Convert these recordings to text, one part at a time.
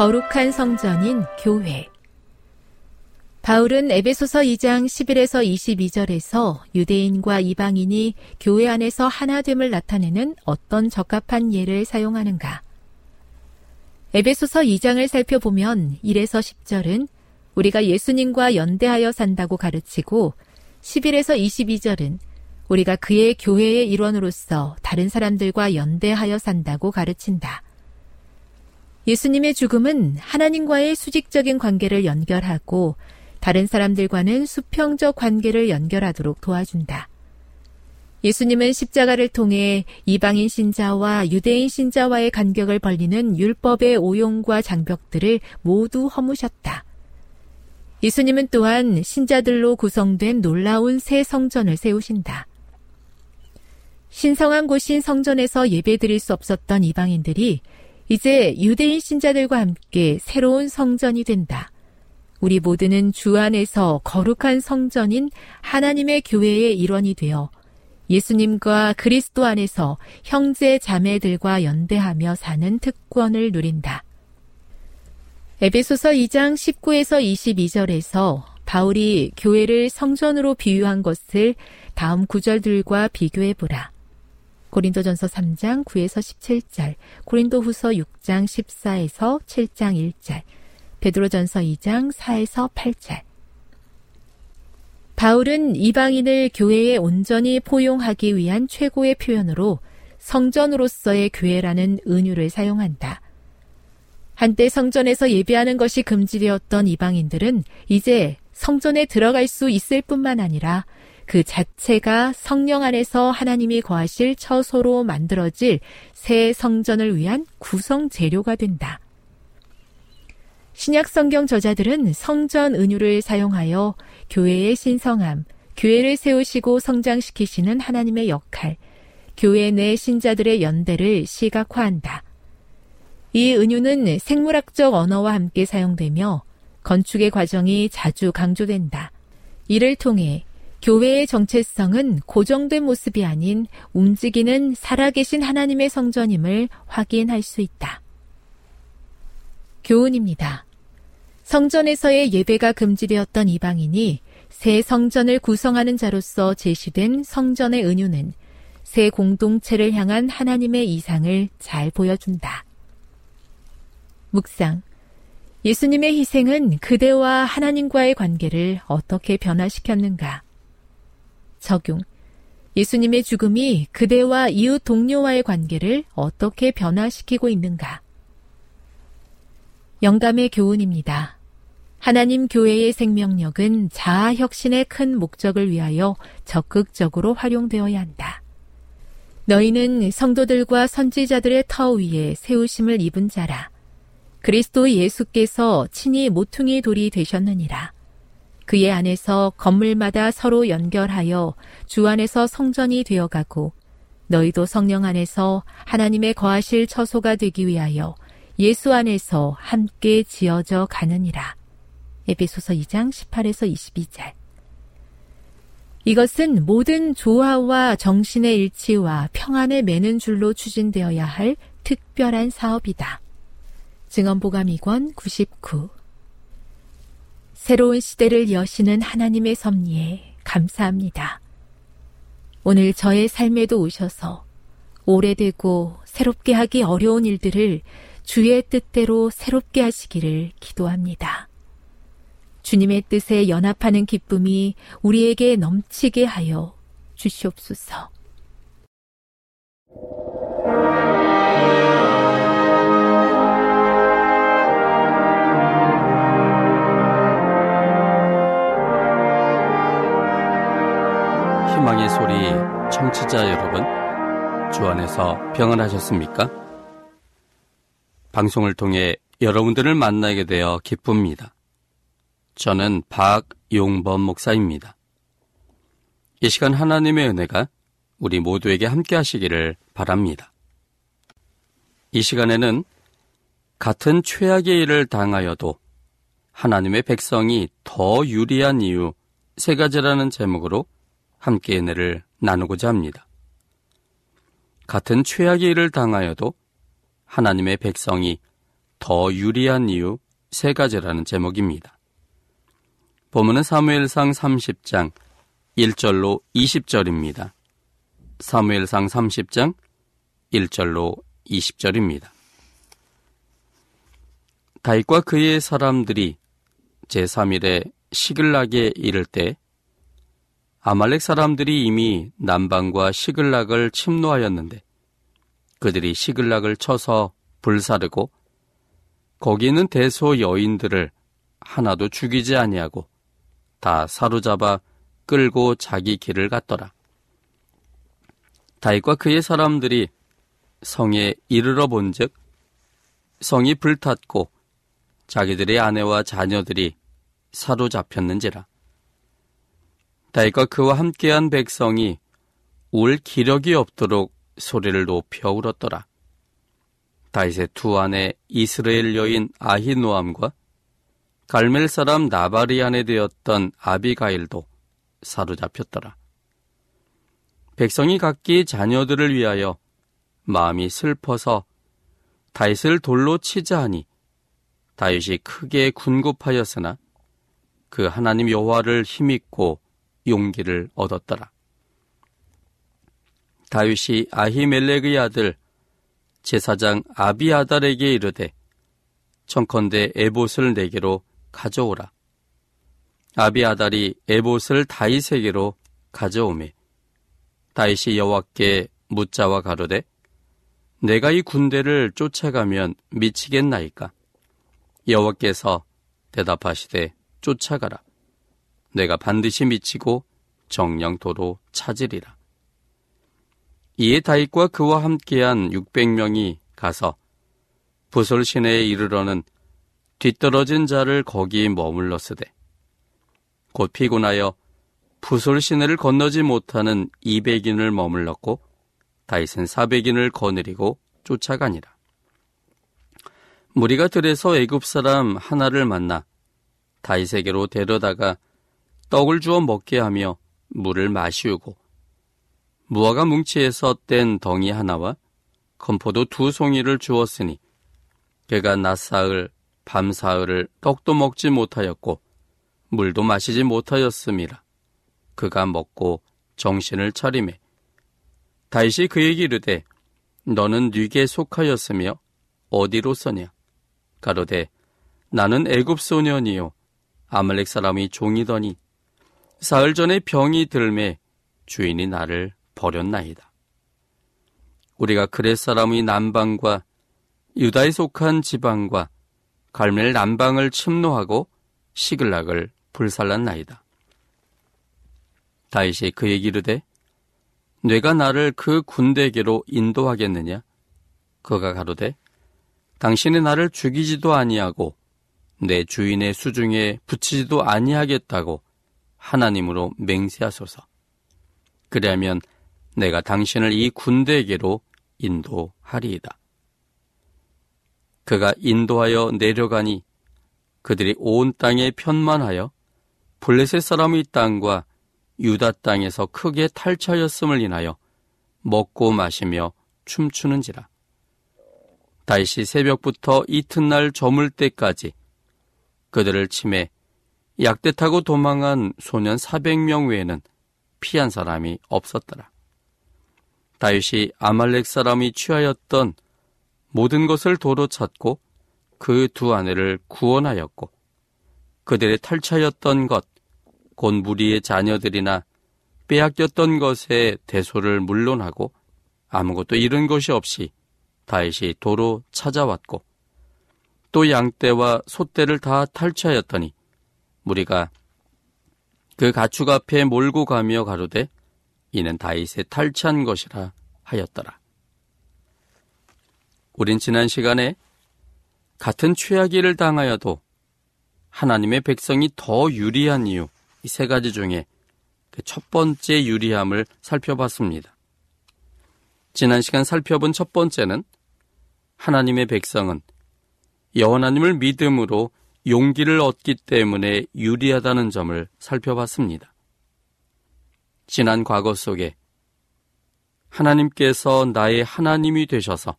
거룩한 성전인 교회. 바울은 에베소서 2장 11에서 22절에서 유대인과 이방인이 교회 안에서 하나됨을 나타내는 어떤 적합한 예를 사용하는가? 에베소서 2장을 살펴보면 1에서 10절은 우리가 예수님과 연대하여 산다고 가르치고 11에서 22절은 우리가 그의 교회의 일원으로서 다른 사람들과 연대하여 산다고 가르친다. 예수님의 죽음은 하나님과의 수직적인 관계를 연결하고 다른 사람들과는 수평적 관계를 연결하도록 도와준다. 예수님은 십자가를 통해 이방인 신자와 유대인 신자와의 간격을 벌리는 율법의 오용과 장벽들을 모두 허무셨다. 예수님은 또한 신자들로 구성된 놀라운 새 성전을 세우신다. 신성한 곳인 성전에서 예배드릴 수 없었던 이방인들이 이제 유대인 신자들과 함께 새로운 성전이 된다. 우리 모두는 주 안에서 거룩한 성전인 하나님의 교회의 일원이 되어 예수님과 그리스도 안에서 형제 자매들과 연대하며 사는 특권을 누린다. 에베소서 2장 19에서 22절에서 바울이 교회를 성전으로 비유한 것을 다음 구절들과 비교해 보라. 고린도전서 3장 9에서 17절, 고린도후서 6장 14에서 7장 1절, 베드로전서 2장 4에서 8절. 바울은 이방인을 교회에 온전히 포용하기 위한 최고의 표현으로 성전으로서의 교회라는 은유를 사용한다. 한때 성전에서 예배하는 것이 금지되었던 이방인들은 이제 성전에 들어갈 수 있을 뿐만 아니라 그 자체가 성령 안에서 하나님이 거하실 처소로 만들어질 새 성전을 위한 구성 재료가 된다. 신약 성경 저자들은 성전 은유를 사용하여 교회의 신성함, 교회를 세우시고 성장시키시는 하나님의 역할, 교회 내 신자들의 연대를 시각화한다. 이 은유는 생물학적 언어와 함께 사용되며 건축의 과정이 자주 강조된다. 이를 통해 교회의 정체성은 고정된 모습이 아닌 움직이는 살아계신 하나님의 성전임을 확인할 수 있다. 교훈입니다. 성전에서의 예배가 금지되었던 이방인이 새 성전을 구성하는 자로서 제시된 성전의 은유는 새 공동체를 향한 하나님의 이상을 잘 보여준다. 묵상. 예수님의 희생은 그대와 하나님과의 관계를 어떻게 변화시켰는가? 적용. 예수님의 죽음이 그대와 이웃 동료와의 관계를 어떻게 변화시키고 있는가? 영감의 교훈입니다. 하나님 교회의 생명력은 자아 혁신의 큰 목적을 위하여 적극적으로 활용되어야 한다. 너희는 성도들과 선지자들의 터 위에 세우심을 입은 자라. 그리스도 예수께서 친히 모퉁이 돌이 되셨느니라. 그의 안에서 건물마다 서로 연결하여 주 안에서 성전이 되어가고 너희도 성령 안에서 하나님의 거하실 처소가 되기 위하여 예수 안에서 함께 지어져 가느니라. 에베소서 2장 18에서 22절. 이것은 모든 조화와 정신의 일치와 평안을 매는 줄로 추진되어야 할 특별한 사업이다. 증언보감이권 99 새로운 시대를 여시는 하나님의 섭리에 감사합니다. 오늘 저의 삶에도 오셔서 오래되고 새롭게 하기 어려운 일들을 주의 뜻대로 새롭게 하시기를 기도합니다. 주님의 뜻에 연합하는 기쁨이 우리에게 넘치게 하여 주시옵소서. 희망의 소리 청취자 여러분, 주 안에서 평안하셨습니까? 방송을 통해 여러분들을 만나게 되어 기쁩니다. 저는 박용범 목사입니다. 이 시간 하나님의 은혜가 우리 모두에게 함께 하시기를 바랍니다. 이 시간에는 같은 최악의 일을 당하여도 하나님의 백성이 더 유리한 이유 세 가지라는 제목으로 함께 은혜를 나누고자 합니다. 같은 최악의 일을 당하여도 하나님의 백성이 더 유리한 이유 세 가지라는 제목입니다. 본문은 사무엘상 30장 1절로 20절입니다. 사무엘상 30장 1절로 20절입니다. 다윗과 그의 사람들이 제3일에 시글락에 이를 때 아말렉 사람들이 이미 남방과 시글락을 침노하였는데 그들이 시글락을 쳐서 불사르고 거기 있는 대소 여인들을 하나도 죽이지 아니하고 다 사로잡아 끌고 자기 길을 갔더라. 다윗과 그의 사람들이 성에 이르러 본즉 성이 불탔고 자기들의 아내와 자녀들이 사로잡혔는지라. 다윗과 그와 함께한 백성이 울 기력이 없도록 소리를 높여 울었더라. 다윗의 두 아내 이스라엘 여인 아히노암과 갈멜 사람 나바리 안에 되었던 아비가일도 사로잡혔더라. 백성이 각기 자녀들을 위하여 마음이 슬퍼서 다윗을 돌로 치자 하니 다윗이 크게 군급하였으나 그 하나님 여호와를 힘입고 용기를 얻었더라. 다윗이 아히멜렉의 아들 제사장 아비아달에게 이르되 청컨대 에봇을 내게로 가져오라. 아비아달이 에봇을 다윗에게로 가져오매 다윗이 여호와께 묻자와 가로되 내가 이 군대를 쫓아가면 미치겠나이까 여호와께서 대답하시되 쫓아가라 내가 반드시 미치고 정령도로 찾으리라 이에 다윗과 그와 함께한 600명이 가서 부솔 시내에 이르러는 뒤떨어진 자를 거기 머물렀으되 곧 피곤하여 부솔 시내를 건너지 못하는 200인을 머물렀고 다윗은 400인을 거느리고 쫓아가니라. 무리가 들에서 애굽 사람 하나를 만나 다윗에게로 데려다가 떡을 주어 먹게 하며 물을 마시우고 무화과 뭉치에서 뗀 덩이 하나와 건포도 두 송이를 주었으니 그가 낮사흘 밤사흘을 떡도 먹지 못하였고 물도 마시지 못하였음이라. 그가 먹고 정신을 차림해 다시 그에게 이르되 너는 네게 속하였으며 어디로 서냐 가로되 나는 애굽 소년이요 아말렉 사람이 종이더니 사흘 전에 병이 들매 주인이 나를 버렸나이다. 우리가 그렛 사람의 남방과 유다에 속한 지방과 갈멜 남방을 침노하고 시글락을 불살랐나이다. 다윗이 그에게 이르되 내가 나를 그 군대에게로 인도하겠느냐? 그가 가로되 당신이 나를 죽이지도 아니하고 내 주인의 수중에 붙이지도 아니하겠다고 하나님으로 맹세하소서. 그리하면 내가 당신을 이 군대에게로 인도하리이다. 그가 인도하여 내려가니 그들이 온 땅에 편만하여 블레셋 사람의 땅과 유다 땅에서 크게 탈차였음을 인하여 먹고 마시며 춤추는지라. 다시 새벽부터 이튿날 저물 때까지 그들을 침해 약대 타고 도망한 소년 400명 외에는 피한 사람이 없었더라. 다윗이 아말렉 사람이 취하였던 모든 것을 도로 찾고 그 두 아내를 구원하였고 그들의 탈차였던 것, 곧 무리의 자녀들이나 빼앗겼던 것에 대소를 물론하고 아무것도 잃은 것이 없이 다윗이 도로 찾아왔고 또 양떼와 소떼를 다 탈취하였더니 무리가 그 가축 앞에 몰고 가며 가로되 이는 다윗의 탈취한 것이라 하였더라. 우린 지난 시간에 같은 최악일을 당하여도 하나님의 백성이 더 유리한 이유 이 세 가지 중에 그 첫 번째 유리함을 살펴봤습니다. 지난 시간 살펴본 첫 번째는 하나님의 백성은 여호나님을 믿음으로 용기를 얻기 때문에 유리하다는 점을 살펴봤습니다. 지난 과거 속에 하나님께서 나의 하나님이 되셔서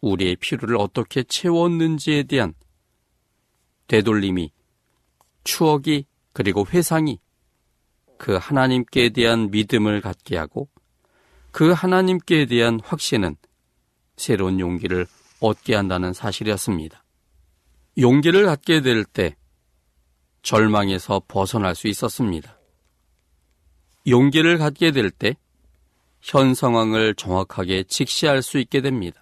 우리의 필요를 어떻게 채웠는지에 대한 되돌림이 추억이 그리고 회상이 그 하나님께 대한 믿음을 갖게 하고 그 하나님께 대한 확신은 새로운 용기를 얻게 한다는 사실이었습니다. 용기를 갖게 될 때 절망에서 벗어날 수 있었습니다. 용기를 갖게 될 때 현 상황을 정확하게 직시할 수 있게 됩니다.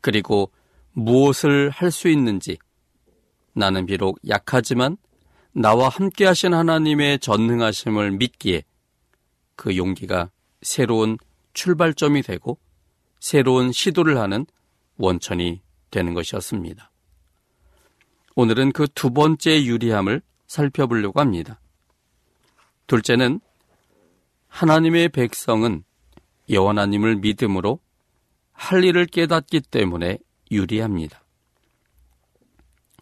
그리고 무엇을 할 수 있는지 나는 비록 약하지만 나와 함께 하신 하나님의 전능하심을 믿기에 그 용기가 새로운 출발점이 되고 새로운 시도를 하는 원천이 되는 것이었습니다. 오늘은 그 두 번째 유리함을 살펴보려고 합니다. 둘째는 하나님의 백성은 여호와님을 믿음으로 할 일을 깨닫기 때문에 유리합니다.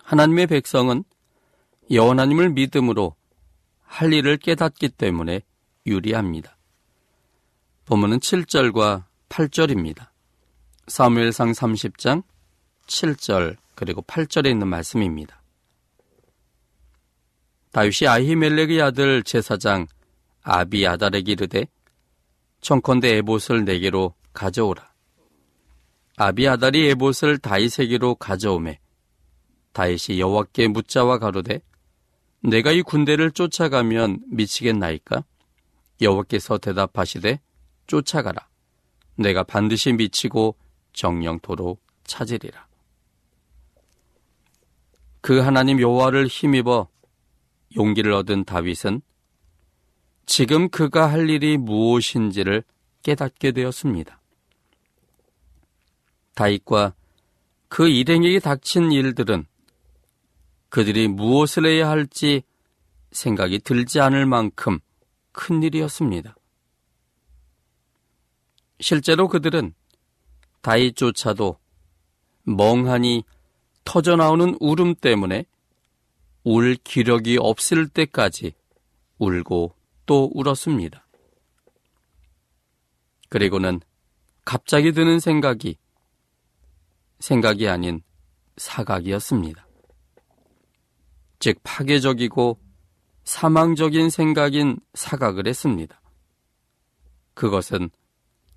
하나님의 백성은 여호와님을 믿음으로 할 일을 깨닫기 때문에 유리합니다. 본문은 7절과 8절입니다. 사무엘상 30장 7절 그리고 8절에 있는 말씀입니다. 다윗이 아히멜렉의 아들 제사장 아비아달에게 이르되 청컨대 에봇을 내게로 가져오라. 아비아달이 에봇을 다윗에게로 가져오매 다윗이 여호와께 묻자와 가로되 내가 이 군대를 쫓아가면 미치겠나이까? 여호와께서 대답하시되 쫓아가라. 내가 반드시 미치고 정령토로 찾으리라. 그 하나님 여호와를 힘입어 용기를 얻은 다윗은 지금 그가 할 일이 무엇인지를 깨닫게 되었습니다. 다윗과 그 일행에게 닥친 일들은 그들이 무엇을 해야 할지 생각이 들지 않을 만큼 큰 일이었습니다. 실제로 그들은 다윗조차도 멍하니 터져나오는 울음 때문에 울 기력이 없을 때까지 울고 또 울었습니다. 그리고는 갑자기 드는 생각이 생각이 아닌 사각이었습니다. 즉 파괴적이고 사망적인 생각인 사각을 했습니다. 그것은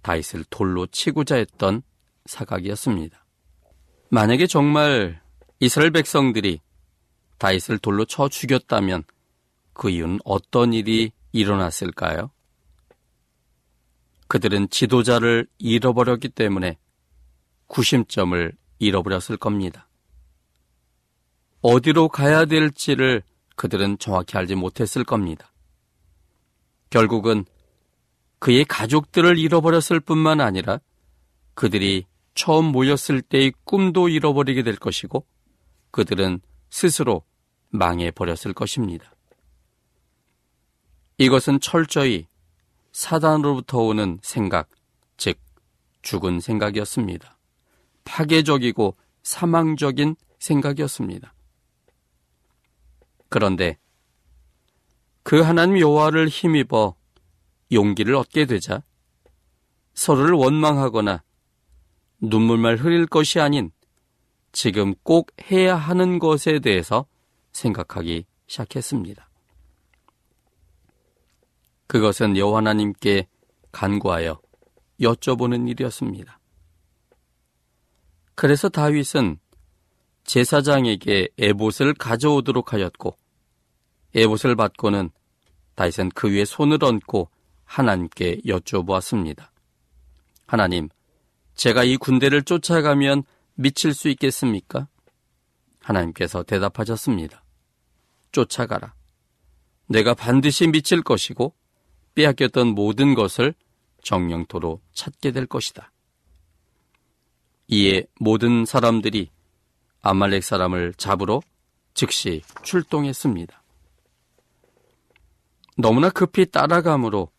다윗을 돌로 치고자 했던 사각이었습니다. 만약에 정말 이스라엘 백성들이 다윗을 돌로 쳐 죽였다면 그 이유는 어떤 일이 일어났을까요? 그들은 지도자를 잃어버렸기 때문에 구심점을 잃어버렸을 겁니다. 어디로 가야 될지를 그들은 정확히 알지 못했을 겁니다. 결국은 그의 가족들을 잃어버렸을 뿐만 아니라 그들이 처음 모였을 때의 꿈도 잃어버리게 될 것이고 그들은 스스로 망해버렸을 것입니다. 이것은 철저히 사단으로부터 오는 생각, 즉, 죽은 생각이었습니다. 파괴적이고 사망적인 생각이었습니다. 그런데 그 하나님 여호와를 힘입어 용기를 얻게 되자 서로를 원망하거나 눈물만 흘릴 것이 아닌 지금 꼭 해야 하는 것에 대해서 생각하기 시작했습니다. 그것은 여호와 하나님께 간구하여 여쭤보는 일이었습니다. 그래서 다윗은 제사장에게 에봇을 가져오도록 하였고 에봇을 받고는 다윗은 그 위에 손을 얹고 하나님께 여쭤보았습니다. 하나님, 제가 이 군대를 쫓아가면 미칠 수 있겠습니까? 하나님께서 대답하셨습니다. 쫓아가라. 내가 반드시 미칠 것이고 빼앗겼던 모든 것을 정령토로 찾게 될 것이다. 이에 모든 사람들이 아말렉 사람을 잡으러 즉시 출동했습니다. 너무나 급히 따라가므로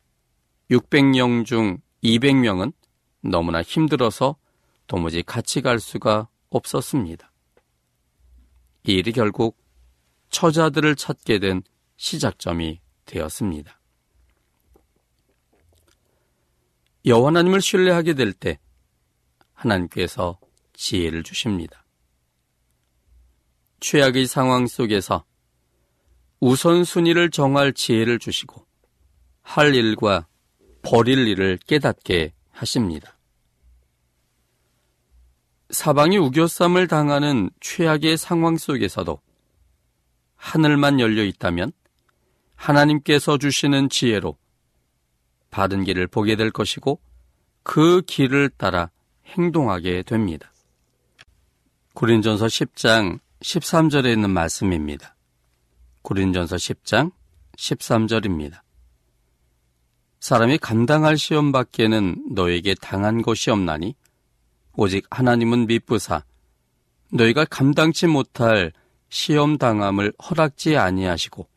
600명 중 200명은 너무나 힘들어서 도무지 같이 갈 수가 없었습니다. 이 일이 결국 처자들을 찾게 된 시작점이 되었습니다. 여호와 하나님을 신뢰하게 될 때 하나님께서 지혜를 주십니다. 최악의 상황 속에서 우선순위를 정할 지혜를 주시고 할 일과 버릴 일을 깨닫게 하십니다. 사방이 우겨쌈을 당하는 최악의 상황 속에서도 하늘만 열려 있다면 하나님께서 주시는 지혜로 바른 길을 보게 될 것이고 그 길을 따라 행동하게 됩니다. 고린전서 10장 13절에 있는 말씀입니다. 고린전서 10장 13절입니다. 사람이 감당할 시험 밖에는 너에게 당한 것이 없나니 오직 하나님은 미쁘사 너희가 감당치 못할 시험 당함을 허락지 아니하시고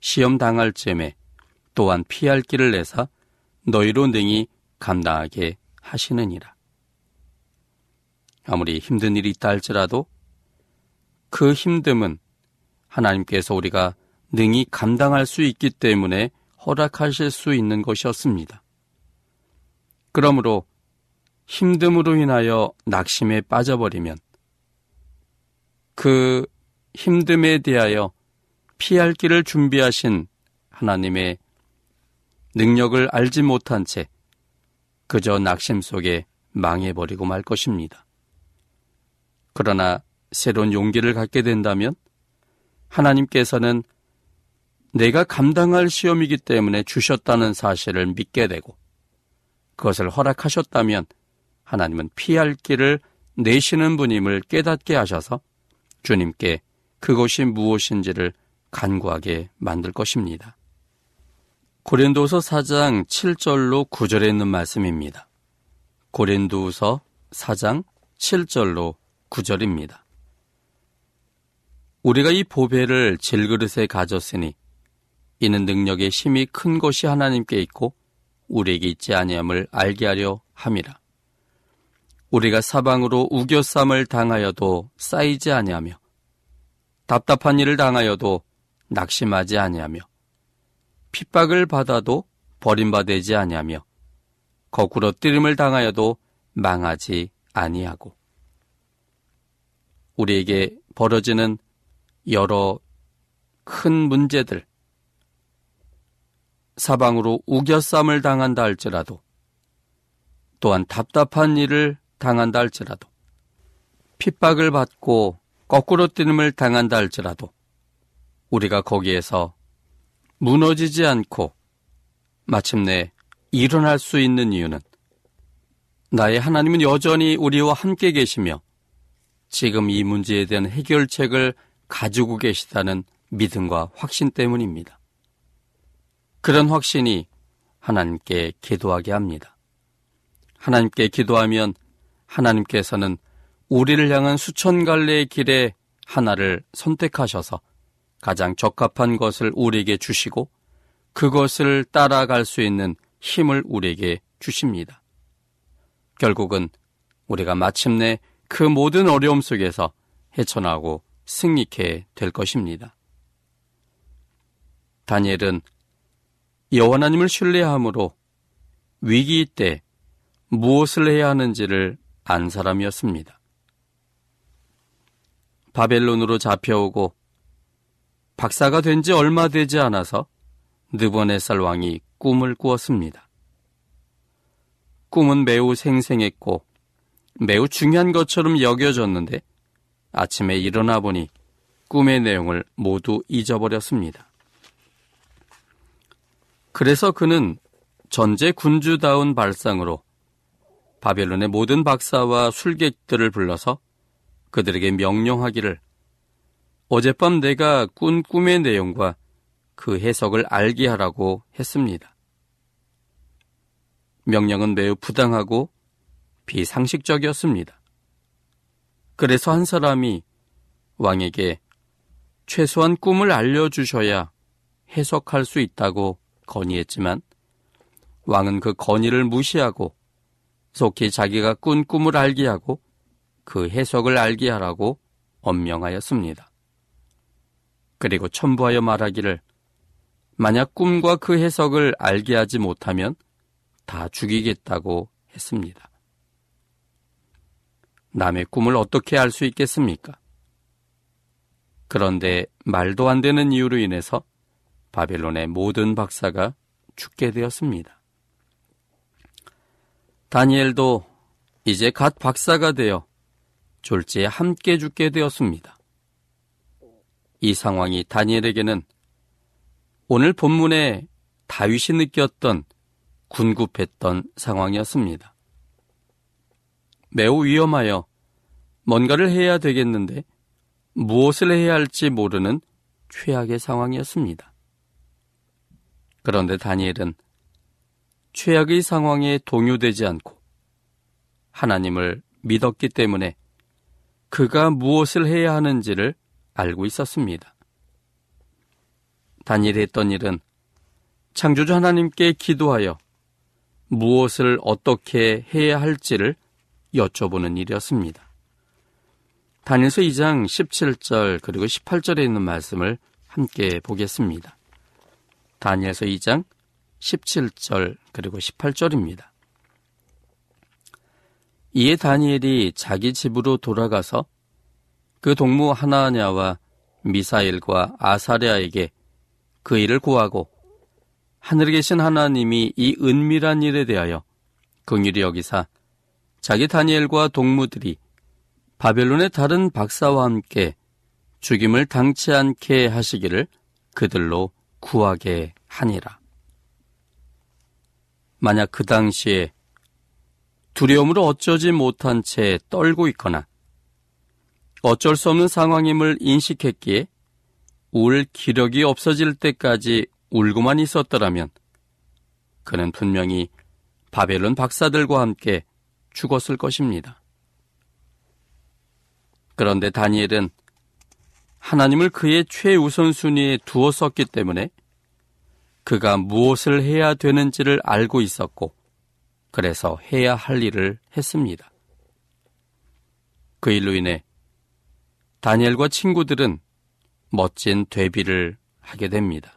시험 당할 쯤에 또한 피할 길을 내사 너희로 능히 감당하게 하시느니라. 아무리 힘든 일이 있다 할지라도 그 힘듦은 하나님께서 우리가 능히 감당할 수 있기 때문에 허락하실 수 있는 것이었습니다. 그러므로 힘듦으로 인하여 낙심에 빠져버리면 그 힘듦에 대하여 피할 길을 준비하신 하나님의 능력을 알지 못한 채 그저 낙심 속에 망해버리고 말 것입니다. 그러나 새로운 용기를 갖게 된다면 하나님께서는 내가 감당할 시험이기 때문에 주셨다는 사실을 믿게 되고 그것을 허락하셨다면 하나님은 피할 길을 내시는 분임을 깨닫게 하셔서 주님께 그것이 무엇인지를 간구하게 만들 것입니다. 고린도서 4장 7절로 9절에 있는 말씀입니다. 고린도서 4장 7절로 9절입니다. 우리가 이 보배를 질그릇에 가졌으니 이는 능력의 힘이 큰 것이 하나님께 있고 우리에게 있지 아니함을 알게 하려 함이라. 우리가 사방으로 우겨쌈을 당하여도 쌓이지 아니하며 답답한 일을 당하여도 낙심하지 아니하며 핍박을 받아도 버림받지 아니하며 거꾸로 뜨림을 당하여도 망하지 아니하고 우리에게 벌어지는 여러 큰 문제들, 사방으로 우겨쌈을 당한다 할지라도, 또한 답답한 일을 당한다 할지라도, 핍박을 받고 거꾸로 뛰임을 당한다 할지라도, 우리가 거기에서 무너지지 않고 마침내 일어날 수 있는 이유는 나의 하나님은 여전히 우리와 함께 계시며 지금 이 문제에 대한 해결책을 가지고 계시다는 믿음과 확신 때문입니다. 그런 확신이 하나님께 기도하게 합니다. 하나님께 기도하면 하나님께서는 우리를 향한 수천 갈래의 길에 하나를 선택하셔서 가장 적합한 것을 우리에게 주시고 그것을 따라갈 수 있는 힘을 우리에게 주십니다. 결국은 우리가 마침내 그 모든 어려움 속에서 헤쳐나오고 승리케 될 것입니다. 다니엘은 여호와 하나님을 신뢰함으로 위기 때 무엇을 해야 하는지를 안 사람이었습니다. 바벨론으로 잡혀오고 박사가 된 지 얼마 되지 않아서 느보네살 왕이 꿈을 꾸었습니다. 꿈은 매우 생생했고 매우 중요한 것처럼 여겨졌는데 아침에 일어나 보니 꿈의 내용을 모두 잊어버렸습니다. 그래서 그는 전제 군주다운 발상으로 바벨론의 모든 박사와 술객들을 불러서 그들에게 명령하기를 어젯밤 내가 꾼 꿈의 내용과 그 해석을 알게 하라고 했습니다. 명령은 매우 부당하고 비상식적이었습니다. 그래서 한 사람이 왕에게 최소한 꿈을 알려주셔야 해석할 수 있다고 건의했지만 왕은 그 건의를 무시하고 속히 자기가 꾼 꿈을 알게 하고 그 해석을 알게 하라고 엄명하였습니다. 그리고 첨부하여 말하기를 만약 꿈과 그 해석을 알게 하지 못하면 다 죽이겠다고 했습니다. 남의 꿈을 어떻게 알 수 있겠습니까? 그런데 말도 안 되는 이유로 인해서 바벨론의 모든 박사가 죽게 되었습니다. 다니엘도 이제 갓 박사가 되어 졸지에 함께 죽게 되었습니다. 이 상황이 다니엘에게는 오늘 본문에 다윗이 느꼈던 군급했던 상황이었습니다. 매우 위험하여 뭔가를 해야 되겠는데 무엇을 해야 할지 모르는 최악의 상황이었습니다. 그런데 다니엘은 최악의 상황에 동요되지 않고 하나님을 믿었기 때문에 그가 무엇을 해야 하는지를 알고 있었습니다. 다니엘이 했던 일은 창조주 하나님께 기도하여 무엇을 어떻게 해야 할지를 여쭤보는 일이었습니다. 다니엘서 2장 17절 그리고 18절에 있는 말씀을 함께 보겠습니다. 다니엘서 2장 17절 그리고 18절입니다. 이에 다니엘이 자기 집으로 돌아가서 그 동무 하나냐와 미사일과 아사랴에게 그 일을 구하고 하늘에 계신 하나님이 이 은밀한 일에 대하여 긍휼히 여기사 자기 다니엘과 동무들이 바벨론의 다른 박사와 함께 죽임을 당치 않게 하시기를 그들로 구하게 하니라. 만약 그 당시에 두려움으로 어쩌지 못한 채 떨고 있거나 어쩔 수 없는 상황임을 인식했기에 울 기력이 없어질 때까지 울고만 있었더라면 그는 분명히 바벨론 박사들과 함께 죽었을 것입니다. 그런데 다니엘은 하나님을 그의 최우선순위에 두었었기 때문에 그가 무엇을 해야 되는지를 알고 있었고 그래서 해야 할 일을 했습니다. 그 일로 인해 다니엘과 친구들은 멋진 되비를 하게 됩니다.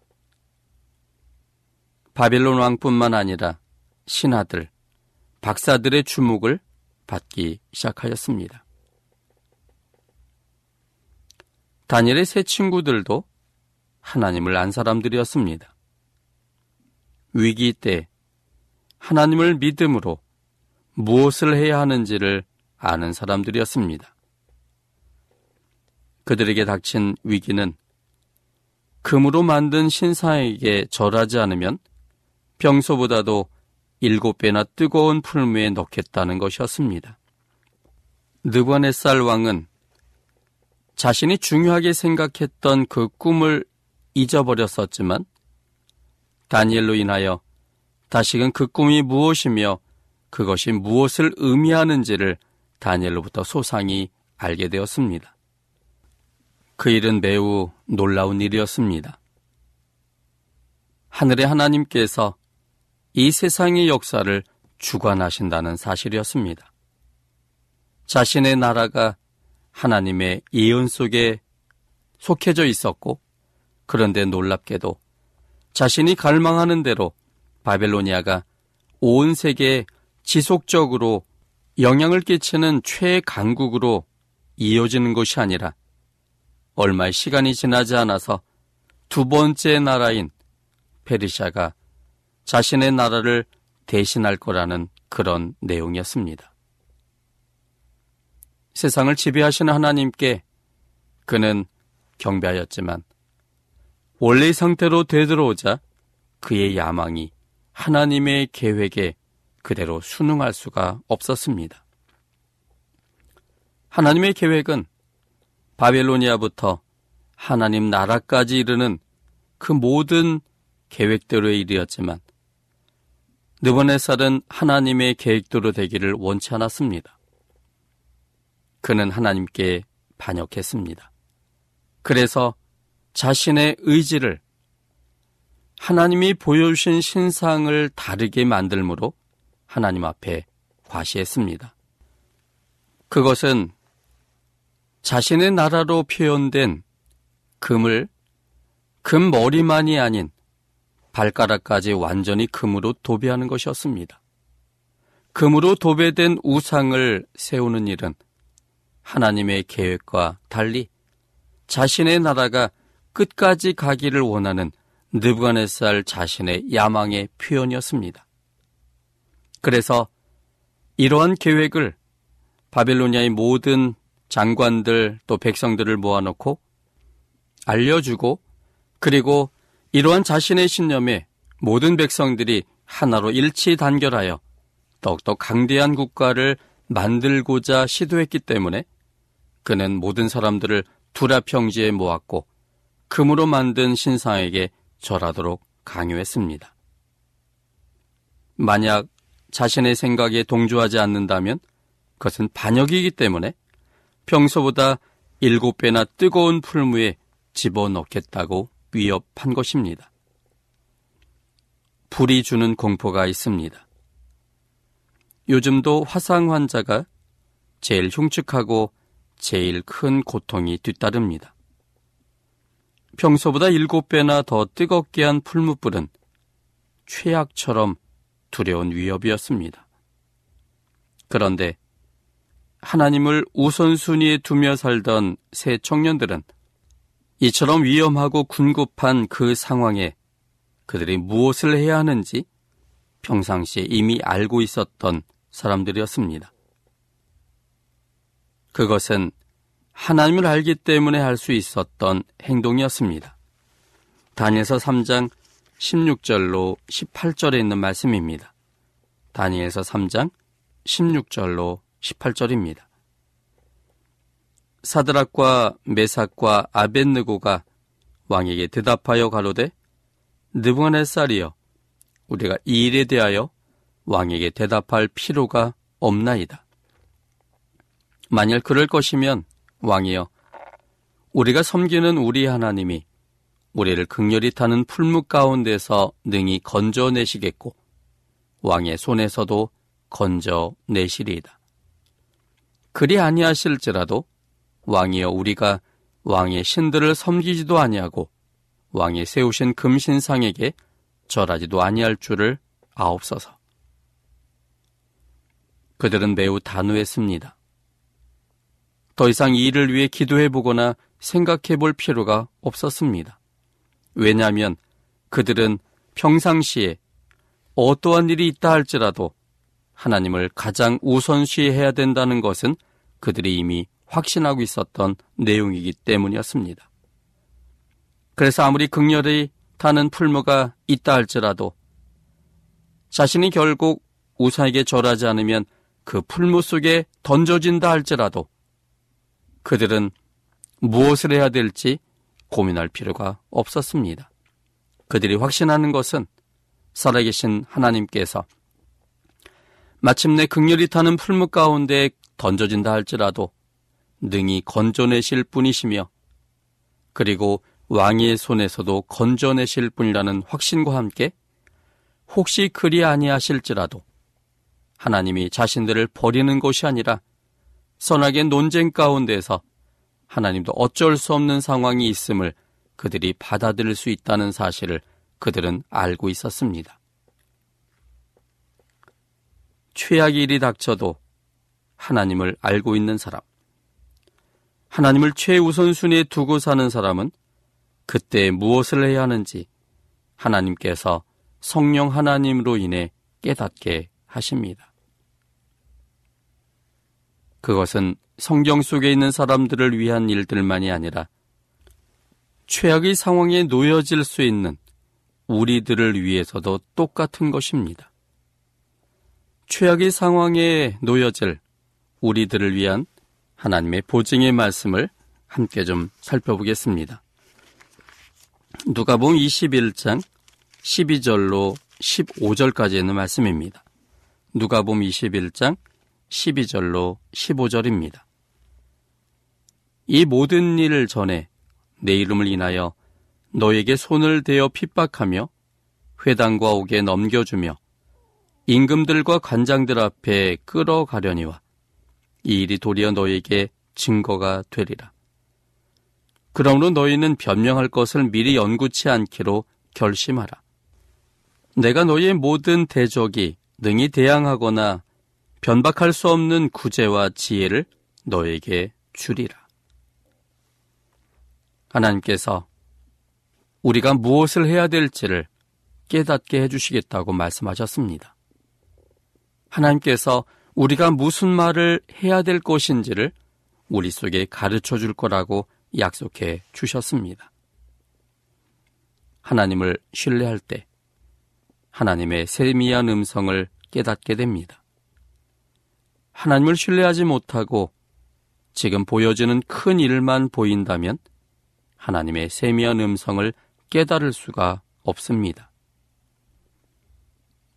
바빌론 왕뿐만 아니라 신하들, 박사들의 주목을 받기 하 나님을 안 사람들이었습니다. 위기 때 하나님을 믿음으로 무엇을 해야 하는지를 아는 사람들이었습니다. 그들에게 닥친 위기는 금으로 만든 신사에게 절하지 않으면 평소보다도 일곱 배나 뜨거운 풀무에 넣겠다는 것이었습니다. 느관의쌀 왕은 자신이 중요하게 생각했던 그 꿈을 잊어버렸었지만 다니엘로 인하여 다시금 그 꿈이 무엇이며 그것이 무엇을 의미하는지를 다니엘로부터 소상히 알게 되었습니다. 그 일은 매우 놀라운 일이었습니다. 하늘의 하나님께서 이 세상의 역사를 주관하신다는 사실이었습니다. 자신의 나라가 하나님의 예언 속에 속해져 있었고, 그런데 놀랍게도 자신이 갈망하는 대로 바벨로니아가 온 세계에 지속적으로 영향을 끼치는 최강국으로 이어지는 것이 아니라 얼마의 시간이 지나지 않아서 두 번째 나라인 페르시아가 자신의 나라를 대신할 거라는 그런 내용이었습니다. 세상을 지배하시는 하나님께 그는 경배하였지만 원래의 상태로 되돌아오자 그의 야망이 하나님의 계획에 그대로 순응할 수가 없었습니다. 하나님의 계획은 바벨로니아부터 하나님 나라까지 이르는 그 모든 계획대로의 일이었지만 느보네살은 하나님의 계획대로 되기를 원치 않았습니다. 그는 하나님께 반역했습니다. 그래서 자신의 의지를 하나님이 보여주신 신상을 다르게 만들므로 하나님 앞에 과시했습니다. 그것은 자신의 나라로 표현된 금을 금 머리만이 아닌 발가락까지 완전히 금으로 도배하는 것이었습니다. 금으로 도배된 우상을 세우는 일은 하나님의 계획과 달리 자신의 나라가 끝까지 가기를 원하는 느부갓네살 자신의 야망의 표현이었습니다. 그래서 이러한 계획을 바벨로니아의 모든 장관들 또 백성들을 모아놓고 알려주고 그리고 이러한 자신의 신념에 모든 백성들이 하나로 일치 단결하여 더욱더 강대한 국가를 만들고자 시도했기 때문에 그는 모든 사람들을 두라평지에 모았고 금으로 만든 신상에게 절하도록 강요했습니다. 만약 자신의 생각에 동조하지 않는다면 그것은 반역이기 때문에 평소보다 일곱 배나 뜨거운 풀무에 집어넣겠다고 위협한 것입니다. 불이 주는 공포가 있습니다. 요즘도 화상 환자가 제일 흉측하고 제일 큰 고통이 뒤따릅니다. 평소보다 일곱 배나 더 뜨겁게 한 풀무불은 최악처럼 두려운 위협이었습니다. 그런데 하나님을 우선순위에 두며 살던 새 청년들은 이처럼 위험하고 군급한 그 상황에 그들이 무엇을 해야 하는지 평상시에 이미 알고 있었던 사람들이었습니다. 그것은 하나님을 알기 때문에 할 수 있었던 행동이었습니다. 다니엘서 3장 16절로 18절에 있는 말씀입니다. 다니엘서 3장 16절로 18절입니다. 사드락과 메삭과 아벤느고가 왕에게 대답하여 가로되 느부갓네살이여 우리가 이 일에 대하여 왕에게 대답할 필요가 없나이다. 만일 그럴 것이면 왕이여 우리가 섬기는 우리 하나님이 우리를 극렬히 타는 풀무 가운데서 능히 건져내시겠고 왕의 손에서도 건져내시리이다. 그리 아니하실지라도 왕이여 우리가 왕의 신들을 섬기지도 아니하고 왕이 세우신 금신상에게 절하지도 아니할 줄을 아옵소서. 그들은 매우 단호했습니다. 더 이상 이 일을 위해 기도해 보거나 생각해 볼 필요가 없었습니다. 왜냐하면 그들은 평상시에 어떠한 일이 있다 할지라도 하나님을 가장 우선시해야 된다는 것은 그들이 이미 확신하고 있었던 내용이기 때문이었습니다. 그래서 아무리 극렬히 타는 풀무가 있다 할지라도 자신이 결국 우사에게 절하지 않으면 그 풀무 속에 던져진다 할지라도 그들은 무엇을 해야 될지 고민할 필요가 없었습니다. 그들이 확신하는 것은 살아계신 하나님께서 마침내 극렬히 타는 풀무 가운데 던져진다 할지라도 능히 건져내실 분이시며 그리고 왕의 손에서도 건져내실 분이라는 확신과 함께 혹시 그리 아니하실지라도 하나님이 자신들을 버리는 것이 아니라 선하게 논쟁 가운데서 하나님도 어쩔 수 없는 상황이 있음을 그들이 받아들일 수 있다는 사실을 그들은 알고 있었습니다. 최악의 일이 닥쳐도 하나님을 알고 있는 사람, 하나님을 최우선순위에 두고 사는 사람은 그때 무엇을 해야 하는지 하나님께서 성령 하나님으로 인해 깨닫게 하십니다. 그것은 성경 속에 있는 사람들을 위한 일들만이 아니라 최악의 상황에 놓여질 수 있는 우리들을 위해서도 똑같은 것입니다. 최악의 상황에 놓여질 우리들을 위한 하나님의 보증의 말씀을 함께 좀 살펴보겠습니다. 누가복음 21장 12절로 15절까지 있는 말씀입니다. 누가복음 21장 12절로 15절입니다. 이 모든 일 전에 내 이름을 인하여 너에게 손을 대어 핍박하며 회당과 옥에 넘겨주며 임금들과 관장들 앞에 끌어가려니와 이 일이 도리어 너에게 증거가 되리라. 그러므로 너희는 변명할 것을 미리 연구치 않기로 결심하라. 내가 너희의 모든 대적이 능히 대항하거나 변박할 수 없는 구제와 지혜를 너에게 주리라. 하나님께서 우리가 무엇을 해야 될지를 깨닫게 해주시겠다고 말씀하셨습니다. 하나님께서 우리가 무슨 말을 해야 될 것인지를 우리 속에 가르쳐 줄 거라고 약속해 주셨습니다. 하나님을 신뢰할 때 하나님의 세미한 음성을 깨닫게 됩니다. 하나님을 신뢰하지 못하고 지금 보여지는 큰 일만 보인다면 하나님의 세미한 음성을 깨달을 수가 없습니다.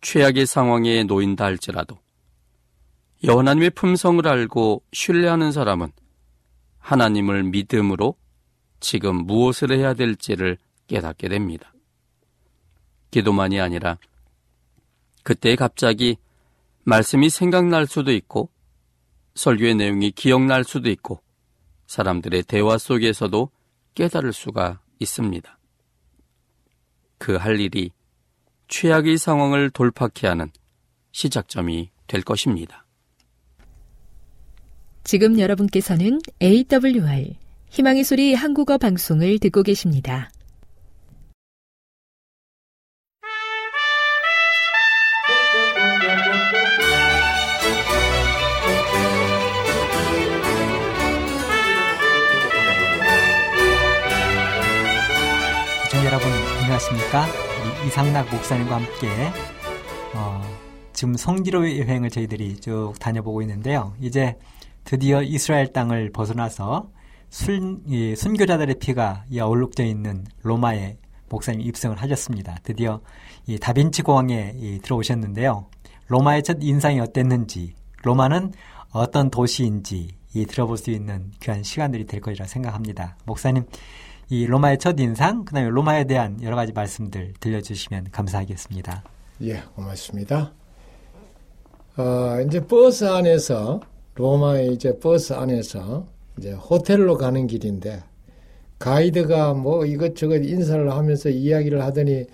최악의 상황에 놓인다 할지라도 여호나님의 품성을 알고 신뢰하는 사람은 하나님을 믿음으로 지금 무엇을 해야 될지를 깨닫게 됩니다. 기도만이 아니라 그때 갑자기 말씀이 생각날 수도 있고 설교의 내용이 기억날 수도 있고 사람들의 대화 속에서도 깨달을 수가 있습니다. 그 할 일이 최악의 상황을 돌파케 하는 시작점이 될 것입니다. 지금 여러분께서는 AWR 희망의 소리 한국어 방송을 듣고 계십니다. 안녕하십니까? 이상락 목사님과 함께 어, 지금 성지로 여행을 저희들이 쭉 다녀보고 있는데요. 이제 드디어 이스라엘 땅을 벗어나서 순, 이, 순교자들의 피가 이 어울룩져 있는 로마에 목사님 입성을 하셨습니다. 드디어 이 다빈치 공항에 이 들어오셨는데요. 로마의 첫 인상이 어땠는지, 로마는 어떤 도시인지 이 들어볼 수 있는 귀한 시간들이 될 것이라 생각합니다. 목사님, 이 로마의 첫 인상, 그다음에 로마에 대한 여러 가지 말씀들 들려주시면 감사하겠습니다. 예, 고맙습니다. 어, 이제 버스 안에서 로마의 이제 버스 안에서 이제 호텔로 가는 길인데 가이드가 뭐 이것저것 인사를 하면서 이야기를 하더니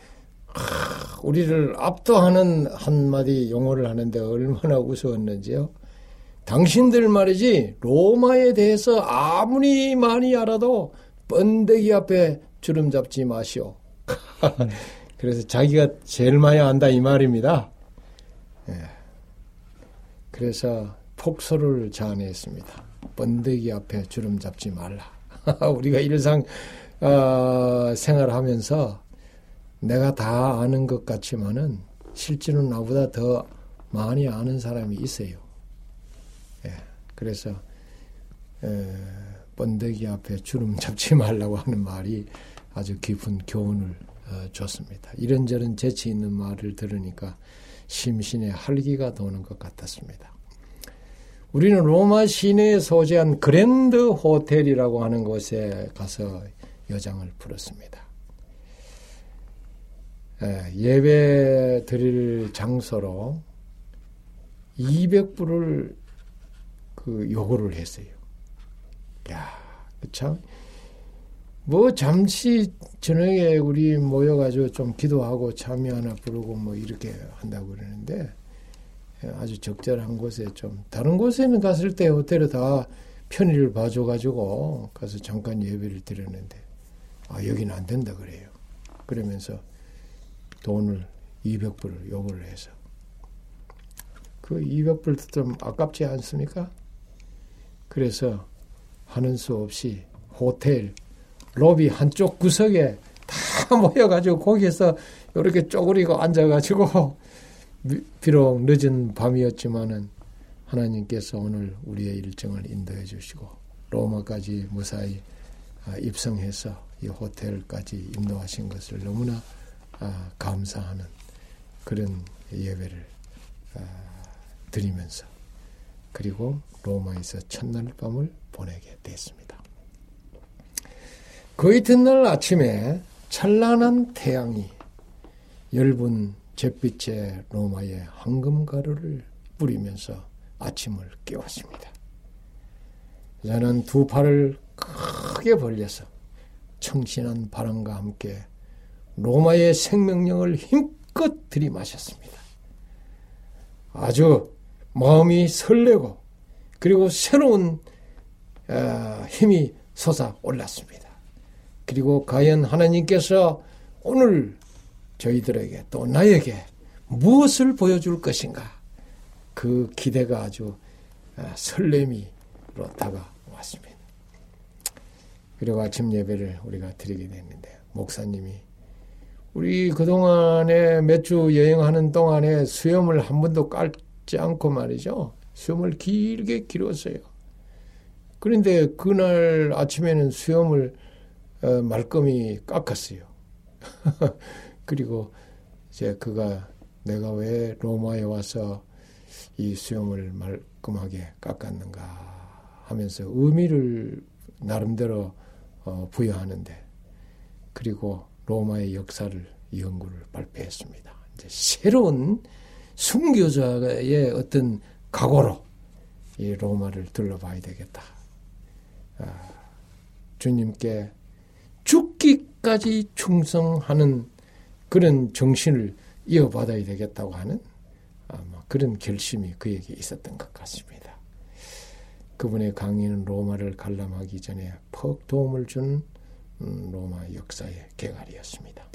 하, 우리를 압도하는 한마디 용어를 하는데 얼마나 우스웠는지요. 당신들 말이지 로마에 대해서 아무리 많이 알아도 번데기 앞에 주름 잡지 마시오. 그래서 자기가 제일 많이 안다 이 말입니다. 예. 그래서 폭소를 자아냈습니다. 번데기 앞에 주름 잡지 말라. 우리가 일상 어, 생활하면서 내가 다 아는 것 같지만은 실제로 나보다 더 많이 아는 사람이 있어요. 예, 그래서 에, 번데기 앞에 주름 잡지 말라고 하는 말이 아주 깊은 교훈을 어, 줬습니다. 이런저런 재치 있는 말을 들으니까 심신의 활기가 도는 것 같았습니다. 우리는 로마 시내에 소재한 그랜드 호텔이라고 하는 곳에 가서 여장을 풀었습니다. 예배 드릴 장소로 200불을 그 요구를 했어요. 야, 참. 뭐 잠시 저녁에 우리 모여가지고 좀 기도하고 참여 하나 부르고 뭐 이렇게 한다고 그러는데 아주 적절한 곳에 좀 다른 곳에는 갔을 때 호텔에 다 편의를 봐줘가지고 가서 잠깐 예배를 드렸는데 아 여기는 안 된다 그래요. 그러면서 돈을 200불을 요구를 해서 그 200불도 좀 아깝지 않습니까? 그래서 하는 수 없이 호텔 로비 한쪽 구석에 다 모여가지고 거기에서 이렇게 쪼그리고 앉아가지고 비록 늦은 밤이었지만은 하나님께서 오늘 우리의 일정을 인도해 주시고 로마까지 무사히 아, 입성해서 이 호텔까지 인도하신 것을 너무나 아, 감사하는 그런 예배를 아, 드리면서 그리고 로마에서 첫날 밤을 보내게 됐습니다. 그 이튿날 아침에 찬란한 태양이 엷은 잿빛의 로마의 황금가루를 뿌리면서 아침을 깨웠습니다. 저는 두 팔을 크게 벌려서 청신한 바람과 함께 로마의 생명력을 힘껏 들이마셨습니다. 아주 마음이 설레고 그리고 새로운 어, 힘이 솟아 올랐습니다. 그리고 과연 하나님께서 오늘 저희들에게 또 나에게 무엇을 보여줄 것인가 그 기대가 아주 어, 설렘이로 다가왔습니다. 그리고 아침 예배를 우리가 드리게 됐는데 목사님이 우리 그동안에 몇 주 여행하는 동안에 수염을 한 번도 깔 지 않고 말이죠. 수염을 길게 길었어요. 그런데 그날 아침에는 수염을 어, 말끔히 깎았어요. 그리고 이제 그가 내가 왜 로마에 와서 이 수염을 말끔하게 깎았는가 하면서 의미를 나름대로 어, 부여하는데 그리고 로마의 역사를 연구를 발표했습니다. 이제 새로운 순교자의 어떤 각오로 이 로마를 둘러봐야 되겠다. 아, 주님께 죽기까지 충성하는 그런 정신을 이어받아야 되겠다고 하는 아마 그런 결심이 그에게 있었던 것 같습니다. 그분의 강의는 로마를 관람하기 전에 퍽 도움을 준 음, 로마 역사의 개괄이었습니다.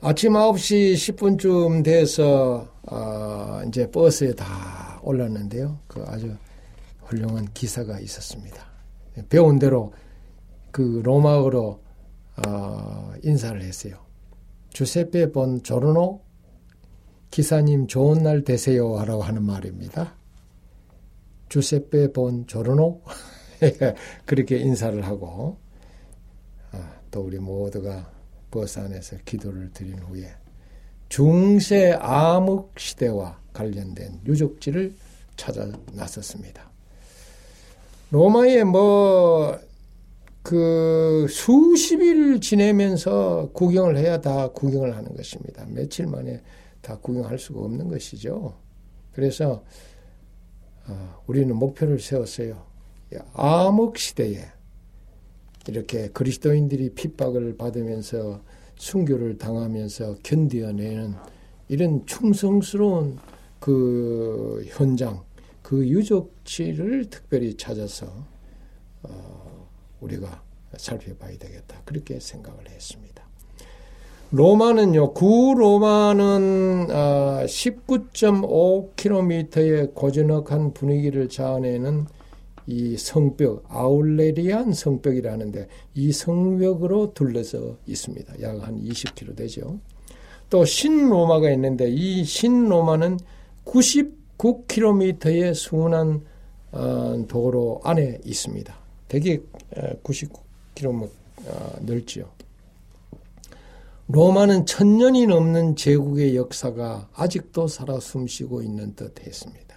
아침 9시 10분쯤 돼서 어, 이제 버스에 다 올랐는데요. 그 아주 훌륭한 기사가 있었습니다. 배운 대로 그 로마어로 어, 인사를 했어요. 주세페 본 조르노 기사님 좋은 날 되세요 라고 하는 말입니다. 주세페 본 조르노 그렇게 인사를 하고 아, 또 우리 모두가 버스 안에서 기도를 드린 후에 중세 암흑 시대와 관련된 유적지를 찾아 나섰습니다. 로마에 뭐, 그, 수십일 지내면서 구경을 해야 다 구경을 하는 것입니다. 며칠 만에 다 구경할 수가 없는 것이죠. 그래서, 어, 우리는 목표를 세웠어요. 암흑 시대에 이렇게 그리스도인들이 핍박을 받으면서 순교를 당하면서 견뎌내는 이런 충성스러운 그 현장, 그 유적지를 특별히 찾아서 어, 우리가 살펴봐야 되겠다. 그렇게 생각을 했습니다. 로마는요, 구 로마는 19.5km의 아, 고즈넉한 분위기를 자아내는 이 성벽, 아울레리안 성벽이라는데 이 성벽으로 둘러서 있습니다. 약 한 20km 되죠. 또 신로마가 있는데 이 신로마는 99km의 순환 어, 도로 안에 있습니다. 되게 99km 어, 넓지요. 로마는 천년이 넘는 제국의 역사가 아직도 살아 숨쉬고 있는 듯 했습니다.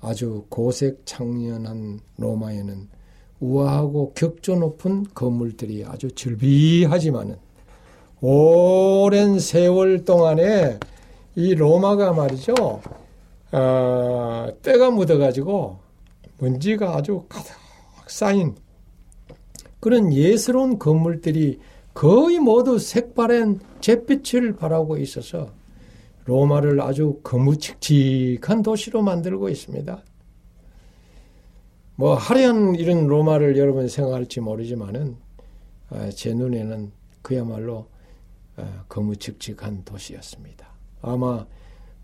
아주 고색 창연한 로마에는 우아하고 격조 높은 건물들이 아주 즐비하지만은 오랜 세월 동안에 이 로마가 말이죠, 어, 때가 묻어가지고 먼지가 아주 가득 쌓인 그런 예스러운 건물들이 거의 모두 색바랜 잿빛을 바라고 있어서 로마를 아주 거무칙칙한 도시로 만들고 있습니다. 뭐 화려한 이런 로마를 여러분 생각할지 모르지만은 아, 제 눈에는 그야말로 아, 거무칙칙한 도시였습니다. 아마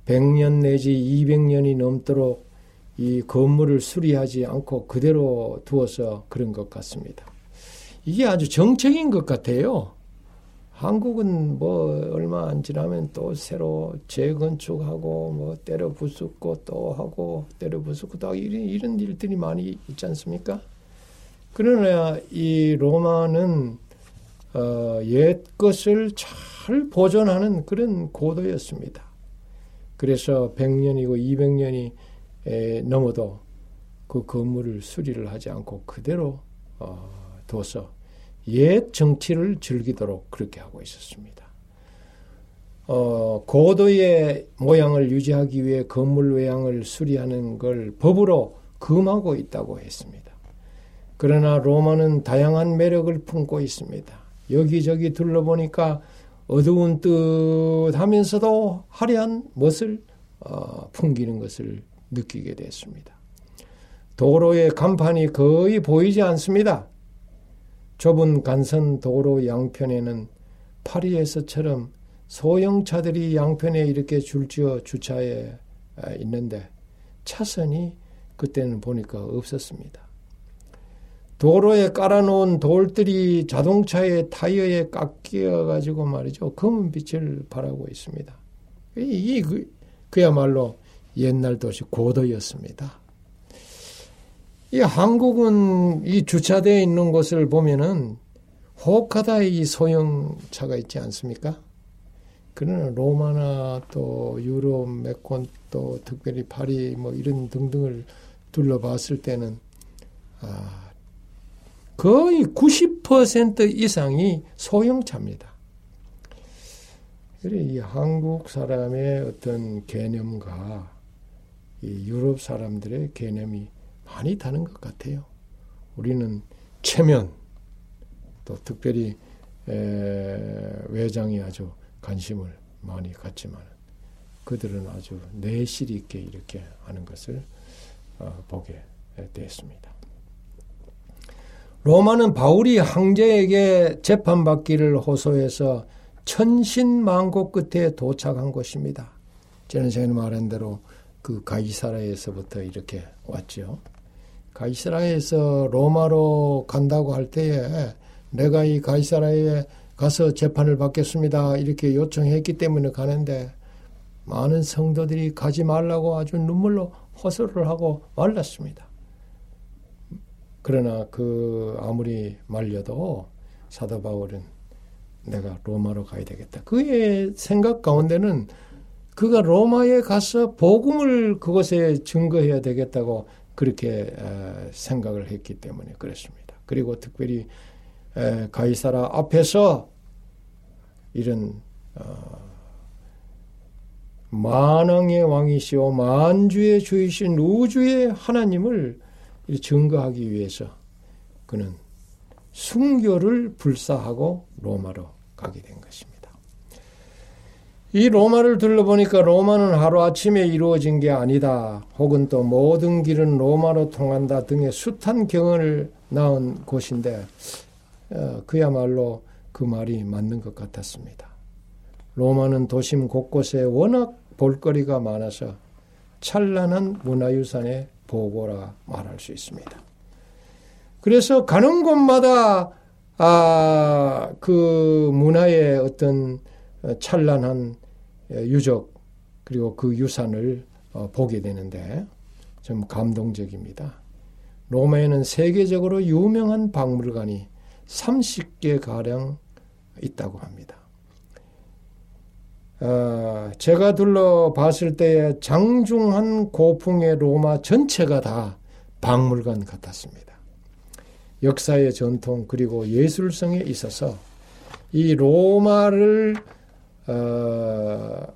100년 내지 200년이 넘도록 이 건물을 수리하지 않고 그대로 두어서 그런 것 같습니다. 이게 아주 정책인 것 같아요. 한국은 뭐 얼마 안 지나면 또 새로 재건축하고 뭐 때려 부수고 또 하고 때려 부수고 또 이런, 이런 일들이 많이 있지 않습니까? 그러나 이 로마는 어, 옛 것을 잘 보존하는 그런 고도였습니다. 그래서 100년이고 200년이 에, 넘어도 그 건물을 수리를 하지 않고 그대로 어, 둬서 옛 정치를 즐기도록 그렇게 하고 있었습니다. 어, 고도의 모양을 유지하기 위해 건물 외양을 수리하는 걸 법으로 금하고 있다고 했습니다. 그러나 로마는 다양한 매력을 품고 있습니다. 여기저기 둘러보니까 어두운 듯 하면서도 화려한 멋을 어, 풍기는 것을 느끼게 됐습니다. 도로의 간판이 거의 보이지 않습니다. 좁은 간선 도로 양편에는 파리에서처럼 소형차들이 양편에 이렇게 줄지어 주차해 아, 있는데 차선이 그때는 보니까 없었습니다. 도로에 깔아놓은 돌들이 자동차의 타이어에 깎여 가지고 말이죠 검은 빛을 발하고 있습니다. 이, 그, 그야말로 옛날 도시 고도였습니다. 이 한국은 이 주차되어 있는 곳을 보면은 호카다의 소형차가 있지 않습니까? 그러나 로마나 또 유럽 몇곳 또 특별히 파리 뭐 이런 등등을 둘러봤을 때는 아, 거의 90% 이상이 소형차입니다. 그래 이 한국 사람의 어떤 개념과 이 유럽 사람들의 개념이 많이 다른 것 같아요. 우리는 체면, 또 특별히 외장이 아주 관심을 많이 갖지만 그들은 아주 내실 있게 이렇게 하는 것을 어, 보게 됐습니다. 로마는 바울이 황제에게 재판받기를 호소해서 천신만고 끝에 도착한 곳입니다. 저는 전에 말한 대로 그 가이사라에서부터 이렇게 왔죠. 가이사라에서 로마로 간다고 할 때에 내가 이 가이사라에 가서 재판을 받겠습니다. 이렇게 요청했기 때문에 가는데 많은 성도들이 가지 말라고 아주 눈물로 호소를 하고 말랐습니다. 그러나 그 아무리 말려도 사도 바울은 내가 로마로 가야 되겠다. 그의 생각 가운데는 그가 로마에 가서 복음을 그것에 증거해야 되겠다고 그렇게 생각을 했기 때문에 그렇습니다. 그리고 특별히 가이사라 앞에서 이런 어, 만왕의 왕이시오 만주의 주이신 우주의 하나님을 증거하기 위해서 그는 순교를 불사하고 로마로 가게 된 것입니다. 이 로마를 둘러보니까 로마는 하루아침에 이루어진 게 아니다. 혹은 또 모든 길은 로마로 통한다 등의 숱한 경을 낳은 곳인데 어, 그야말로 그 말이 맞는 것 같았습니다. 로마는 도심 곳곳에 워낙 볼거리가 많아서 찬란한 문화유산의 보고라 말할 수 있습니다. 그래서 가는 곳마다 아, 그 문화의 어떤 찬란한 유적 그리고 그 유산을 어, 보게 되는데 좀 감동적입니다. 로마에는 세계적으로 유명한 박물관이 30개 가량 있다고 합니다. 어, 제가 둘러봤을 때에 장중한 고풍의 로마 전체가 다 박물관 같았습니다. 역사의 전통 그리고 예술성에 있어서 이 로마를 어,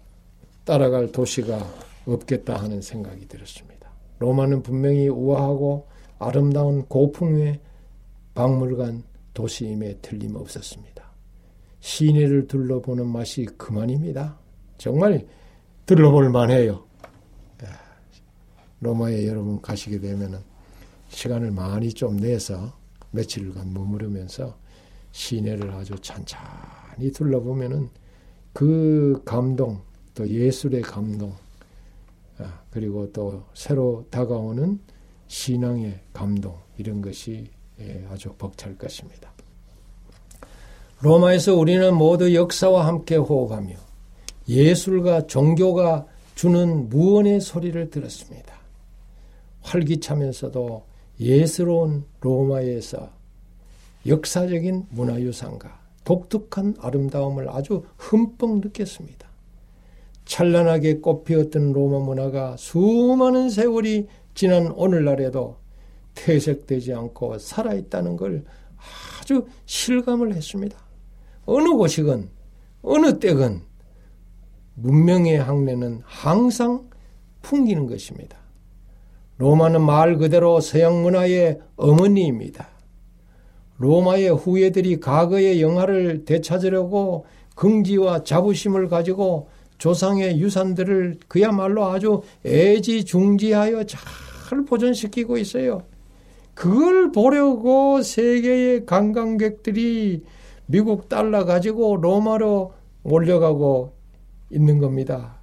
따라갈 도시가 없겠다 하는 생각이 들었습니다. 로마는 분명히 우아하고 아름다운 고풍의 박물관 도시임에 틀림없었습니다. 시내를 둘러보는 맛이 그만입니다. 정말 둘러볼 만해요. 로마에 여러분 가시게 되면 시간을 많이 좀 내서 며칠간 머무르면서 시내를 아주 찬찬히 둘러보면은 그 감동, 또 예술의 감동, 아, 그리고 또 새로 다가오는 신앙의 감동, 이런 것이 예, 아주 벅찰 것입니다. 로마에서 우리는 모두 역사와 함께 호흡하며 예술과 종교가 주는 무언의 소리를 들었습니다. 활기차면서도 예스러운 로마에서 역사적인 문화유산과 독특한 아름다움을 아주 흠뻑 느꼈습니다. 찬란하게 꽃피었던 로마 문화가 수많은 세월이 지난 오늘날에도 퇴색되지 않고 살아있다는 걸 아주 실감을 했습니다. 어느 곳이건 어느 때건 문명의 항례는 항상 풍기는 것입니다. 로마는 말 그대로 서양 문화의 어머니입니다. 로마의 후예들이 과거의 영화를 되찾으려고 긍지와 자부심을 가지고 조상의 유산들을 그야말로 아주 애지중지하여 잘 보존시키고 있어요. 그걸 보려고 세계의 관광객들이 미국 달러 가지고 로마로 몰려가고 있는 겁니다.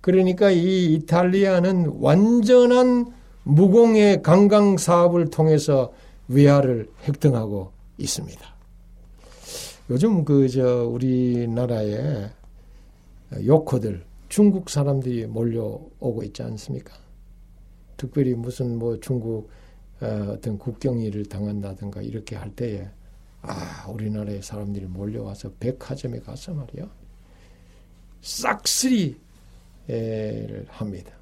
그러니까 이 이탈리아는 완전한 무공의 관광 사업을 통해서 위화를 획득하고 있습니다. 요즘 그 저 우리나라에 요커들 중국 사람들이 몰려오고 있지 않습니까? 특별히 무슨 뭐 중국 어, 어떤 국경 일을 당한다든가 이렇게 할 때에 아, 우리나라의 사람들이 몰려와서 백화점에 가서 말이야. 싹쓸이를 합니다.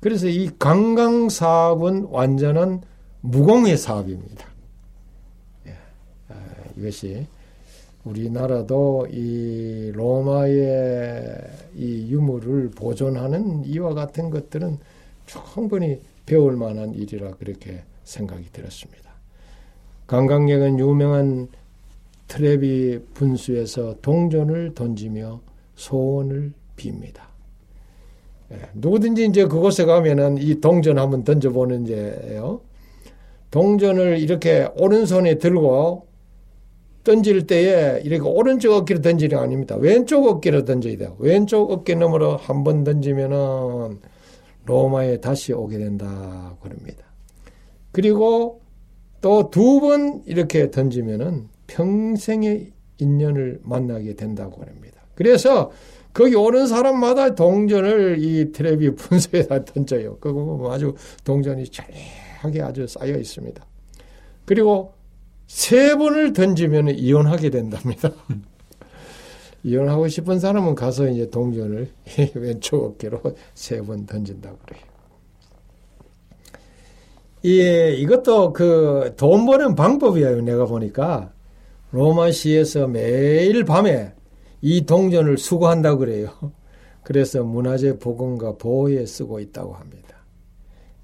그래서 이 관광 사업은 완전한 무공의 사업입니다. 예, 아, 이것이 우리나라도 이 로마의 이 유물을 보존하는 이와 같은 것들은 충분히 배울 만한 일이라 그렇게 생각이 들었습니다. 관광객은 유명한 트레비 분수에서 동전을 던지며 소원을 빕니다. 예, 누구든지 이제 그곳에 가면은 이 동전 한번 던져보는 이제요. 동전을 이렇게 오른손에 들고 던질 때에 이렇게 오른쪽 어깨로 던지는 게 아닙니다. 왼쪽 어깨로 던져야 돼요. 왼쪽 어깨 너머로 한 번 던지면은 로마에 다시 오게 된다 그럽니다. 그리고 또 두 번 이렇게 던지면은 평생의 인연을 만나게 된다고 합니다. 그래서 거기 오는 사람마다 동전을 이 트레비 분수에다 던져요. 그거 뭐 아주 동전이 잘 하게 아주 쌓여 있습니다. 그리고 세 번을 던지면 이혼하게 된답니다. 이혼하고 싶은 사람은 가서 이제 동전을 왼쪽 어깨로 세 번 던진다고 그래요. 예, 이것도 그 돈 버는 방법이에요. 내가 보니까 로마시에서 매일 밤에 이 동전을 수거한다고 그래요. 그래서 문화재 보건과 보호에 쓰고 있다고 합니다.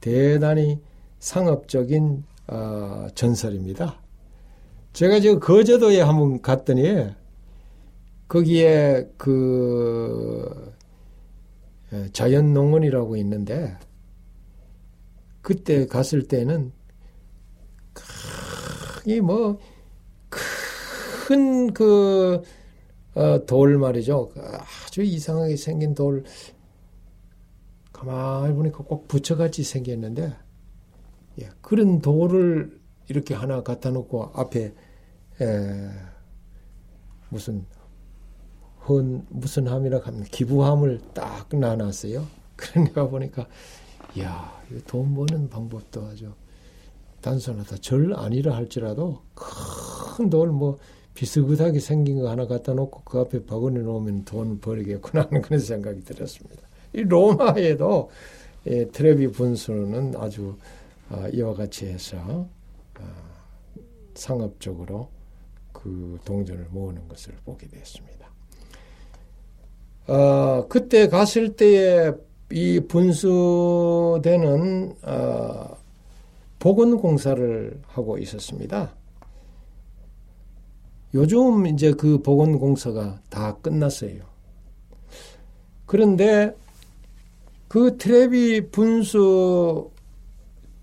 대단히 상업적인 어, 전설입니다. 제가 지금 거제도에 한번 갔더니 거기에 그 자연농원이라고 있는데 그때 갔을 때는 이 뭐, 큰 그, 어, 돌 말이죠. 아주 이상하게 생긴 돌, 가만히 보니까 꼭 부처같이 생겼는데, 예, 그런 돌을 이렇게 하나 갖다 놓고 앞에, 에, 무슨, 헌, 무슨 함이라 하면 기부함을 딱 놔놨어요. 그러니까 보니까, 이야, 돈 버는 방법도 아주 단순하다. 절 아니라 할지라도 큰 돌 뭐 비스긋하게 생긴 거 하나 갖다 놓고 그 앞에 바구니 놓으면 돈 벌겠구나 하는 그런 생각이 들었습니다. 이 로마에도 예, 트레비 분수는 아주 어, 이와 같이 해서 어, 상업적으로 그 동전을 모으는 것을 보게 됐습니다. 어, 그때 갔을 때에 이 분수대는 어, 보건공사를 하고 있었습니다. 요즘 이제 그 보건공사가 다 끝났어요. 그런데 그 트레비 분수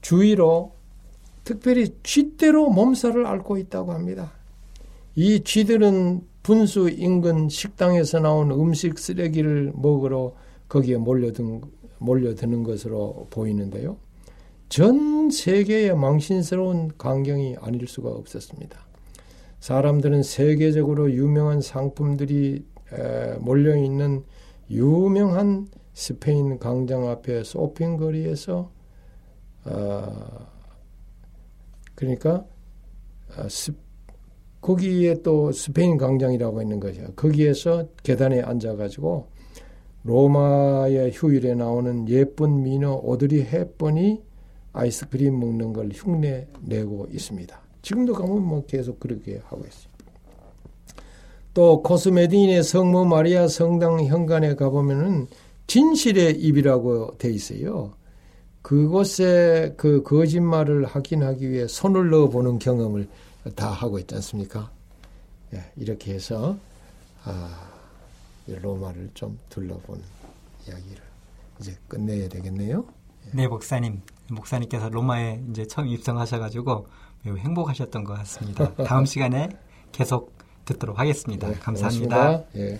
주위로 특별히 쥐대로 몸살을 앓고 있다고 합니다. 이 쥐들은 분수 인근 식당에서 나온 음식 쓰레기를 먹으러 거기에 몰려든, 몰려드는 것으로 보이는데요. 전 세계의 망신스러운 광경이 아닐 수가 없었습니다. 사람들은 세계적으로 유명한 상품들이 몰려있는 유명한 스페인 광장 앞에 쇼핑거리에서 어, 그러니까 어, 스, 거기에 또 스페인 광장이라고 있는 거죠. 거기에서 계단에 앉아가지고 로마의 휴일에 나오는 예쁜 미녀 오드리 햇번이 아이스크림 먹는 걸 흉내 내고 있습니다. 지금도 가면 뭐 계속 그렇게 하고 있어요. 또 코스메딘의 성모 마리아 성당 현관에 가보면은 진실의 입이라고 돼 있어요. 그곳에 그 거짓말을 확인하기 위해 손을 넣어보는 경험을 다 하고 있지 않습니까? 예, 이렇게 해서 아, 로마를 좀 둘러본 이야기를 이제 끝내야 되겠네요. 예. 네, 목사님. 목사님께서 로마에 이제 처음 입성하셔가지고 매우 행복하셨던 것 같습니다. 다음 시간에 계속 듣도록 하겠습니다. 네, 감사합니다. 예.